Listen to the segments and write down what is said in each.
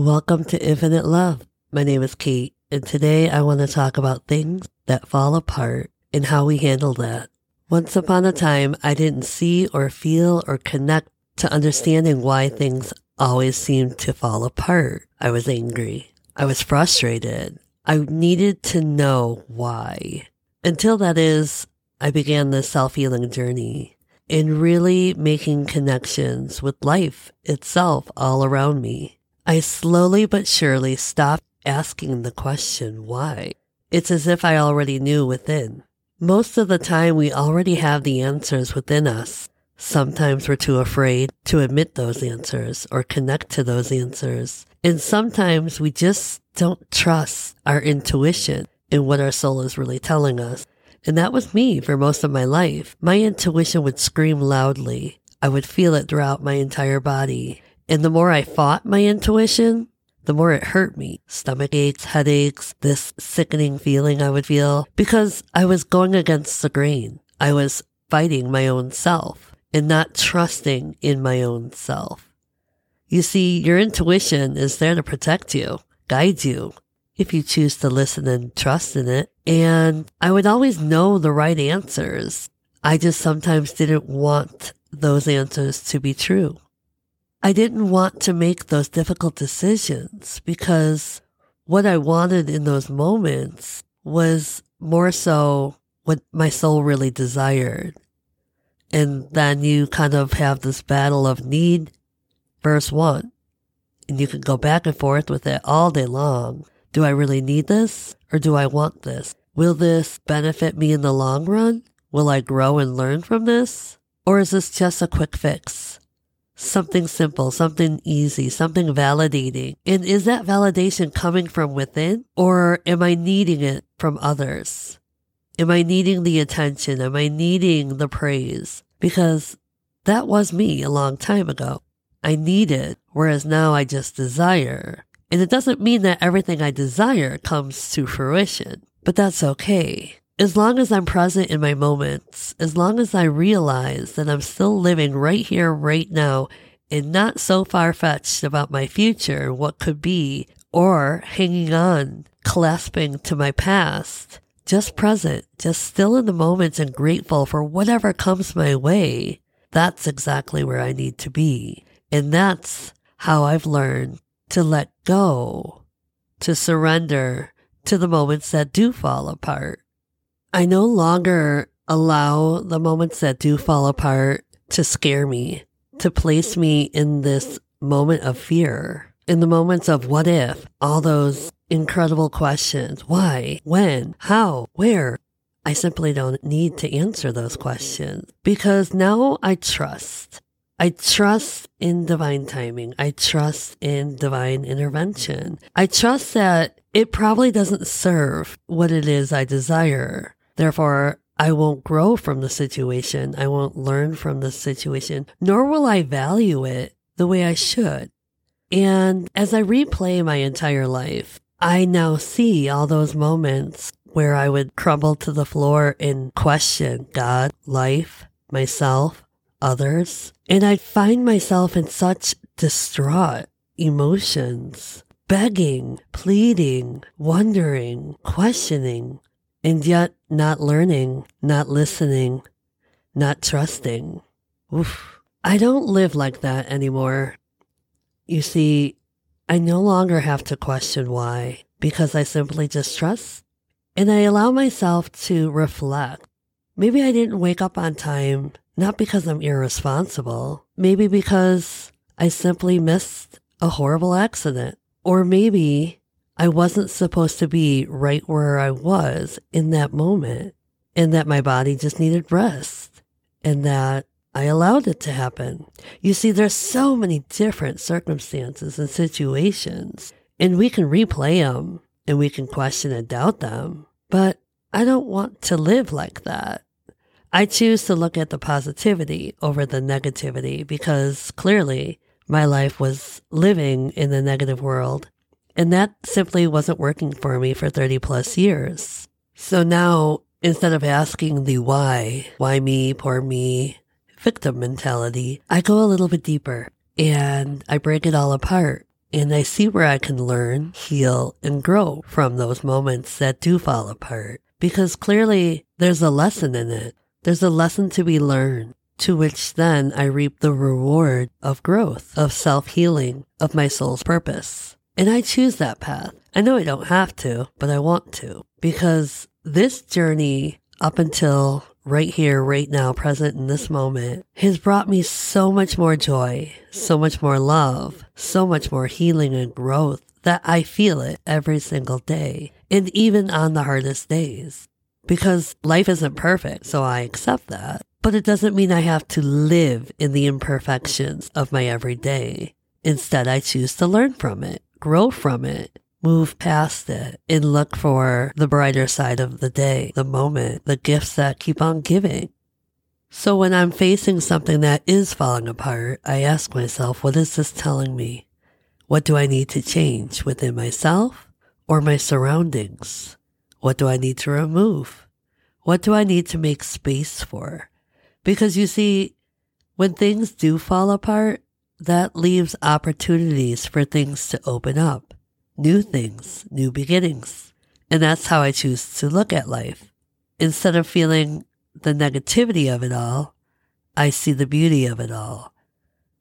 Welcome to Infinite Love. My name is Kate, and today I want to talk about things that fall apart and how we handle that. Once upon a time, I didn't see or feel or connect to understanding why things always seemed to fall apart. I was angry. I was frustrated. I needed to know why. Until that is, I began this self healing journey in really making connections with life itself all around me. I slowly but surely stopped asking the question why. It's as if I already knew within. Most of the time, we already have the answers within us. Sometimes we're too afraid to admit those answers or connect to those answers. And sometimes we just don't trust our intuition in what our soul is really telling us. And that was me for most of my life. My intuition would scream loudly. I would feel it throughout my entire body. And the more I fought my intuition, the more it hurt me. Stomach aches, headaches, this sickening feeling I would feel because I was going against the grain. I was fighting my own self and not trusting in my own self. You see, your intuition is there to protect you, guide you, if you choose to listen and trust in it. And I would always know the right answers. I just sometimes didn't want those answers to be true. I didn't want to make those difficult decisions because what I wanted in those moments was more so what my soul really desired. And then you kind of have this battle of need versus want. And you can go back and forth with it all day long. Do I really need this or do I want this? Will this benefit me in the long run? Will I grow and learn from this? Or is this just a quick fix? Something simple, something easy, something validating. And is that validation coming from within or am I needing it from others? Am I needing the attention? Am I needing the praise? Because that was me a long time ago. I needed, whereas now I just desire. And it doesn't mean that everything I desire comes to fruition, but that's okay. As long as I'm present in my moments, as long as I realize that I'm still living right here, right now, and not so far fetched about my future, what could be, or hanging on, clasping to my past, just present, just still in the moments and grateful for whatever comes my way, that's exactly where I need to be. And that's how I've learned to let go, to surrender to the moments that do fall apart. I no longer allow the moments that do fall apart to scare me, to place me in this moment of fear, in the moments of what if, all those incredible questions. Why? When? How? Where? I simply don't need to answer those questions because now I trust. I trust in divine timing. I trust in divine intervention. I trust that it probably doesn't serve what it is I desire. Therefore, I won't grow from the situation. I won't learn from the situation, nor will I value it the way I should. And as I replay my entire life, I now see all those moments where I would crumble to the floor and question God, life, myself, others. And I'd find myself in such distraught emotions, begging, pleading, wondering, questioning, and yet not learning, not listening, not trusting. Oof. I don't live like that anymore. You see, I no longer have to question why because I simply just trust and I allow myself to reflect. Maybe I didn't wake up on time not because I'm irresponsible, maybe because I simply missed a horrible accident. Or maybe I wasn't supposed to be right where I was in that moment and that my body just needed rest and that I allowed it to happen. You see, there's so many different circumstances and situations and we can replay them and we can question and doubt them, but I don't want to live like that. I choose to look at the positivity over the negativity because clearly my life was living in the negative world and that simply wasn't working for me for 30 plus years. So now instead of asking the why, why me, poor me, victim mentality, I go a little bit deeper and I break it all apart And I see where I can learn, heal, and grow from those moments that do fall apart. Because clearly there's a lesson in it. There's a lesson to be learned, to which then I reap the reward of growth, of self healing, of my soul's purpose. And I choose that path. I know I don't have to, but I want to. Because this journey up until right here, right now, present in this moment, has brought me so much more joy, so much more love, so much more healing and growth that I feel it every single day and even on the hardest days. Because life isn't perfect, so I accept that. But it doesn't mean I have to live in the imperfections of my everyday. Instead, I choose to learn from it, grow from it, move past it and look for the brighter side of the day, the moment, the gifts that keep on giving. So when I'm facing something that is falling apart, I ask myself, what is this telling me? What do I need to change within myself or my surroundings? What do I need to remove? What do I need to make space for? Because you see, when things do fall apart, that leaves opportunities for things to open up new things, new beginnings. And that's how I choose to look at life. Instead of feeling the negativity of it all, I see the beauty of it all.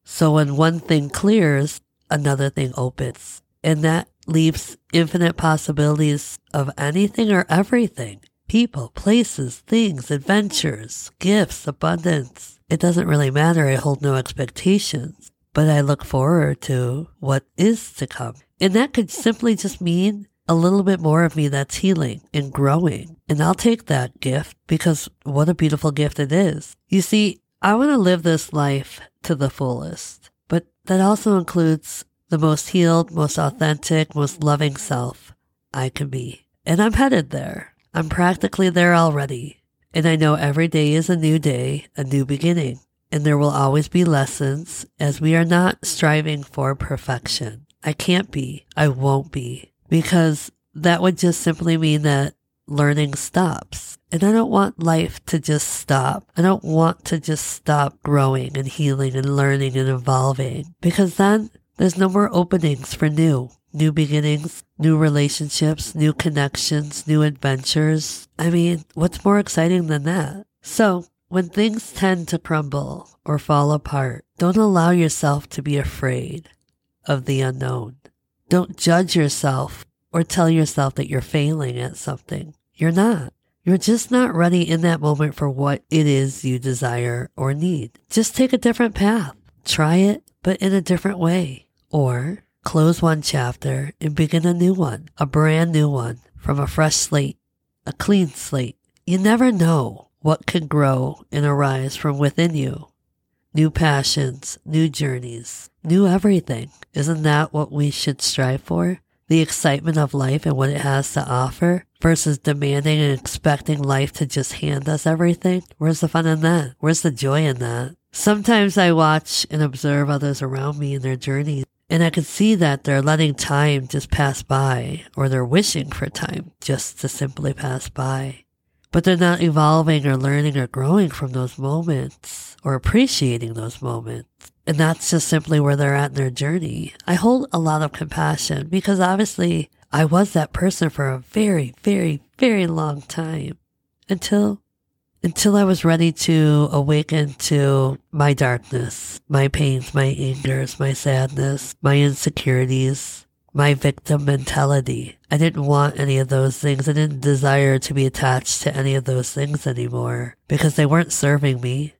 So when one thing clears, another thing opens. And that leaves infinite possibilities of anything or everything. People, places, things, adventures, gifts, abundance. It doesn't really matter. I hold no expectations, but I look forward to what is to come. And that could simply just mean a little bit more of me that's healing and growing. And I'll take that gift because what a beautiful gift it is. You see, I want to live this life to the fullest, but that also includes the most healed, most authentic, most loving self I can be. And I'm headed there. I'm practically there already. And I know every day is a new day, a new beginning. And there will always be lessons as we are not striving for perfection. I can't be. I won't be because that would just simply mean that learning stops. And I don't want life to just stop. I don't want to just stop growing and healing and learning and evolving because then there's no more openings for new, new beginnings, new relationships, new connections, new adventures. I mean, what's more exciting than that? So when things tend to crumble or fall apart, don't allow yourself to be afraid of the unknown. Don't judge yourself or tell yourself that you're failing at something. You're not. You're just not ready in that moment for what it is you desire or need. Just take a different path. Try it, but in a different way. Or close one chapter and begin a new one, a brand new one from a fresh slate, a clean slate. You never know what can grow and arise from within you new passions, new journeys, new everything. Isn't that what we should strive for? The excitement of life and what it has to offer versus demanding and expecting life to just hand us everything. Where's the fun in that? Where's the joy in that? Sometimes I watch and observe others around me in their journeys and I can see that they're letting time just pass by or they're wishing for time just to simply pass by but they're not evolving or learning or growing from those moments or appreciating those moments. And that's just simply where they're at in their journey. I hold a lot of compassion because obviously I was that person for a very, very, very long time until, until I was ready to awaken to my darkness, my pains, my angers, my sadness, my insecurities, my victim mentality. I didn't want any of those things. I didn't desire to be attached to any of those things anymore because they weren't serving me.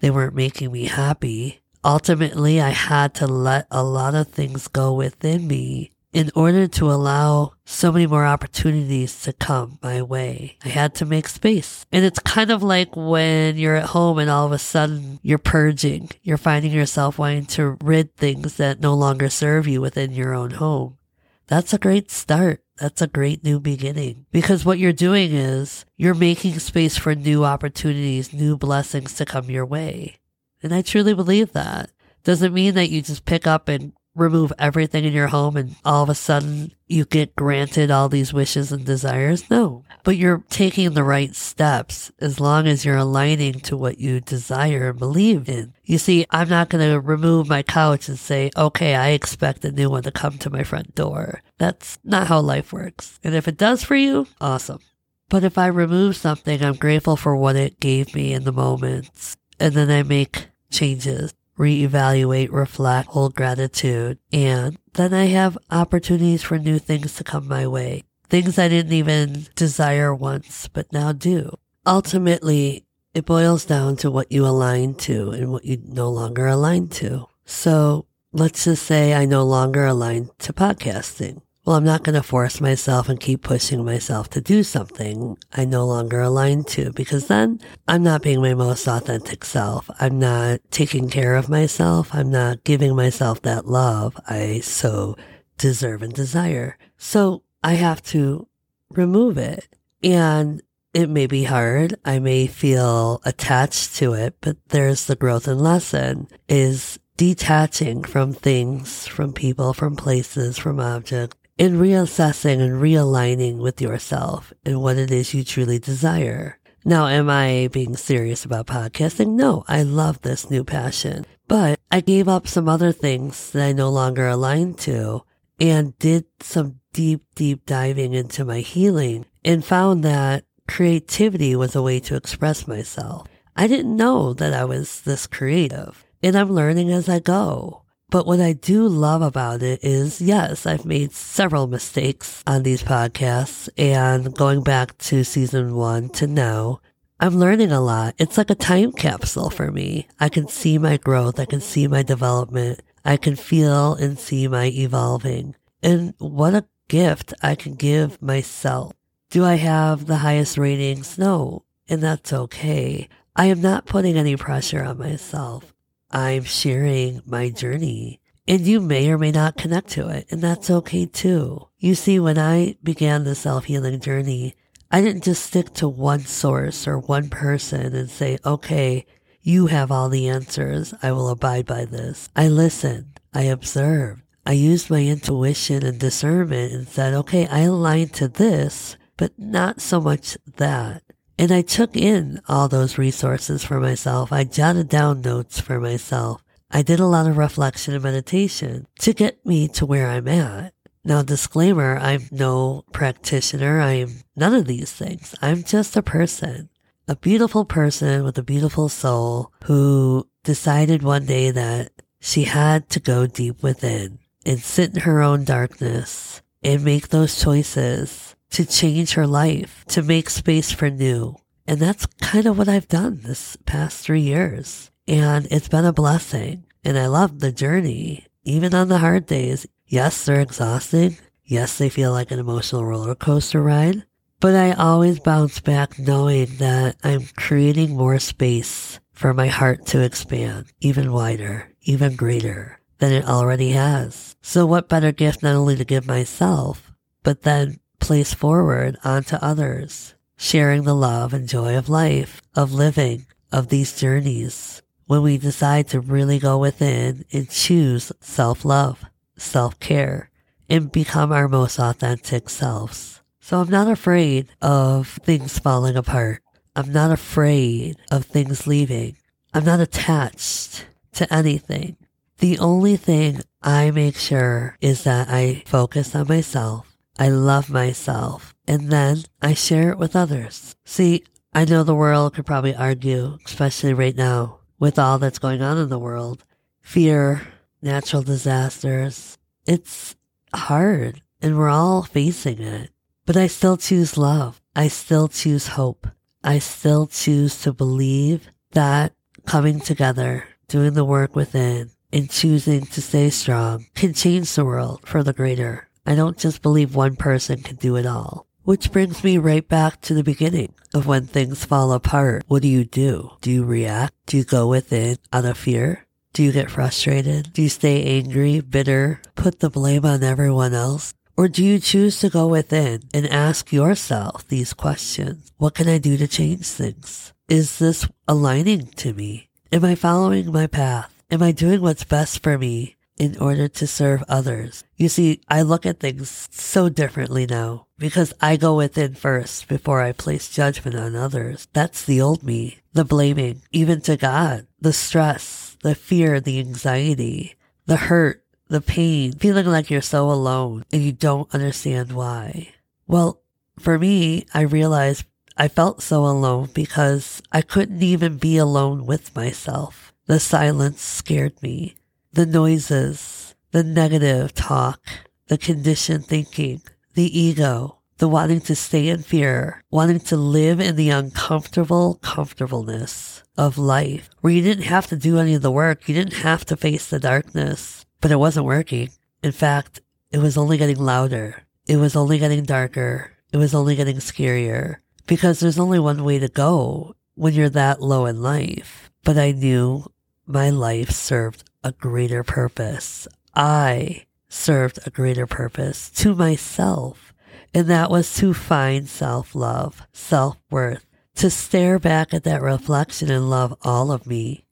They weren't making me happy. Ultimately, I had to let a lot of things go within me in order to allow so many more opportunities to come my way, I had to make space. And it's kind of like when you're at home and all of a sudden you're purging, you're finding yourself wanting to rid things that no longer serve you within your own home. That's a great start. That's a great new beginning because what you're doing is you're making space for new opportunities, new blessings to come your way. And I truly believe that. Doesn't mean that you just pick up and remove everything in your home and all of a sudden you get granted all these wishes and desires. No, but you're taking the right steps as long as you're aligning to what you desire and believe in. You see, I'm not going to remove my couch and say, okay, I expect a new one to come to my front door. That's not how life works. And if it does for you, awesome. But if I remove something, I'm grateful for what it gave me in the moments. And then I make changes reevaluate, reflect, hold gratitude, and then I have opportunities for new things to come my way. Things I didn't even desire once, but now do. Ultimately, it boils down to what you align to and what you no longer align to. So let's just say I no longer align to podcasting. Well, I'm not going to force myself and keep pushing myself to do something I no longer align to because then I'm not being my most authentic self. I'm not taking care of myself. I'm not giving myself that love I so deserve and desire. So I have to remove it. And it may be hard. I may feel attached to it, but there's the growth and lesson is detaching from things, from people, from places, from objects in reassessing and realigning with yourself and what it is you truly desire. Now, am I being serious about podcasting? No, I love this new passion, but I gave up some other things that I no longer aligned to and did some deep, deep diving into my healing and found that creativity was a way to express myself. I didn't know that I was this creative and I'm learning as I go. But what I do love about it is, yes, I've made several mistakes on these podcasts and going back to season one to now, I'm learning a lot. It's like a time capsule for me. I can see my growth. I can see my development. I can feel and see my evolving. And what a gift I can give myself. Do I have the highest ratings? No. And that's okay. I am not putting any pressure on myself. I'm sharing my journey and you may or may not connect to it. And that's okay too. You see, when I began the self healing journey, I didn't just stick to one source or one person and say, okay, you have all the answers. I will abide by this. I listened. I observed. I used my intuition and discernment and said, okay, I align to this, but not so much that. And I took in all those resources for myself. I jotted down notes for myself. I did a lot of reflection and meditation to get me to where I'm at. Now, disclaimer, I'm no practitioner. I'm none of these things. I'm just a person, a beautiful person with a beautiful soul who decided one day that she had to go deep within and sit in her own darkness and make those choices to change her life, to make space for new. And that's kind of what I've done this past three years. And it's been a blessing. And I love the journey, even on the hard days. Yes, they're exhausting. Yes, they feel like an emotional roller coaster ride. But I always bounce back knowing that I'm creating more space for my heart to expand even wider, even greater than it already has. So what better gift not only to give myself, but then place forward onto others, sharing the love and joy of life, of living, of these journeys. When we decide to really go within and choose self love, self care, and become our most authentic selves. So I'm not afraid of things falling apart. I'm not afraid of things leaving. I'm not attached to anything. The only thing I make sure is that I focus on myself I love myself, and then I share it with others. See, I know the world could probably argue, especially right now, with all that's going on in the world fear, natural disasters. It's hard, and we're all facing it. But I still choose love. I still choose hope. I still choose to believe that coming together, doing the work within, and choosing to stay strong can change the world for the greater. I don't just believe one person can do it all. Which brings me right back to the beginning of when things fall apart. What do you do? Do you react? Do you go within out of fear? Do you get frustrated? Do you stay angry, bitter, put the blame on everyone else? Or do you choose to go within and ask yourself these questions? What can I do to change things? Is this aligning to me? Am I following my path? Am I doing what's best for me in order to serve others. You see, I look at things so differently now because I go within first before I place judgment on others. That's the old me, the blaming, even to God, the stress, the fear, the anxiety, the hurt, the pain, feeling like you're so alone and you don't understand why. Well, for me, I realized I felt so alone because I couldn't even be alone with myself. The silence scared me. The noises, the negative talk, the conditioned thinking, the ego, the wanting to stay in fear, wanting to live in the uncomfortable comfortableness of life where you didn't have to do any of the work. You didn't have to face the darkness, but it wasn't working. In fact, it was only getting louder. It was only getting darker. It was only getting scarier because there's only one way to go when you're that low in life. But I knew my life served a greater purpose. I served a greater purpose to myself. And that was to find self love, self worth, to stare back at that reflection and love all of me,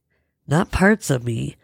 not parts of me,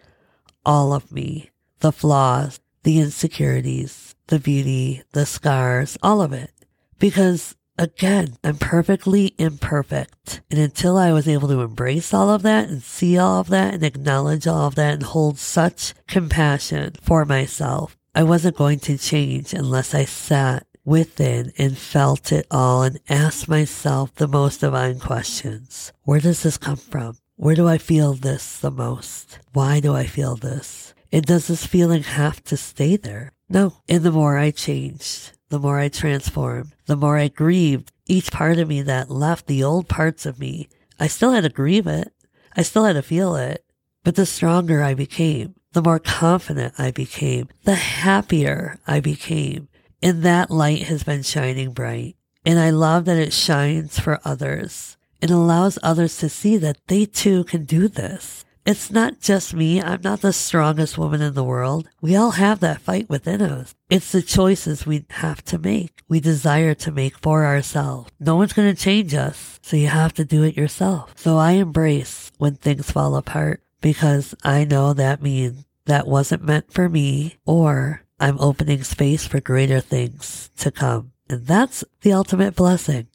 all of me, the flaws, the insecurities, the beauty, the scars, all of it. Because again, I'm perfectly imperfect. And until I was able to embrace all of that and see all of that and acknowledge all of that and hold such compassion for myself, I wasn't going to change unless I sat within and felt it all and asked myself the most divine questions. Where does this come from? Where do I feel this the most? Why do I feel this? And does this feeling have to stay there? No. And the more I changed, the more I transformed, the more I grieved each part of me that left the old parts of me. I still had to grieve it. I still had to feel it. But the stronger I became, the more confident I became, the happier I became. And that light has been shining bright. And I love that it shines for others. It allows others to see that they too can do this. It's not just me. I'm not the strongest woman in the world. We all have that fight within us. It's the choices we have to make. We desire to make for ourselves. No one's going to change us. So you have to do it yourself. So I embrace when things fall apart because I know that means that wasn't meant for me or I'm opening space for greater things to come. And that's the ultimate blessing.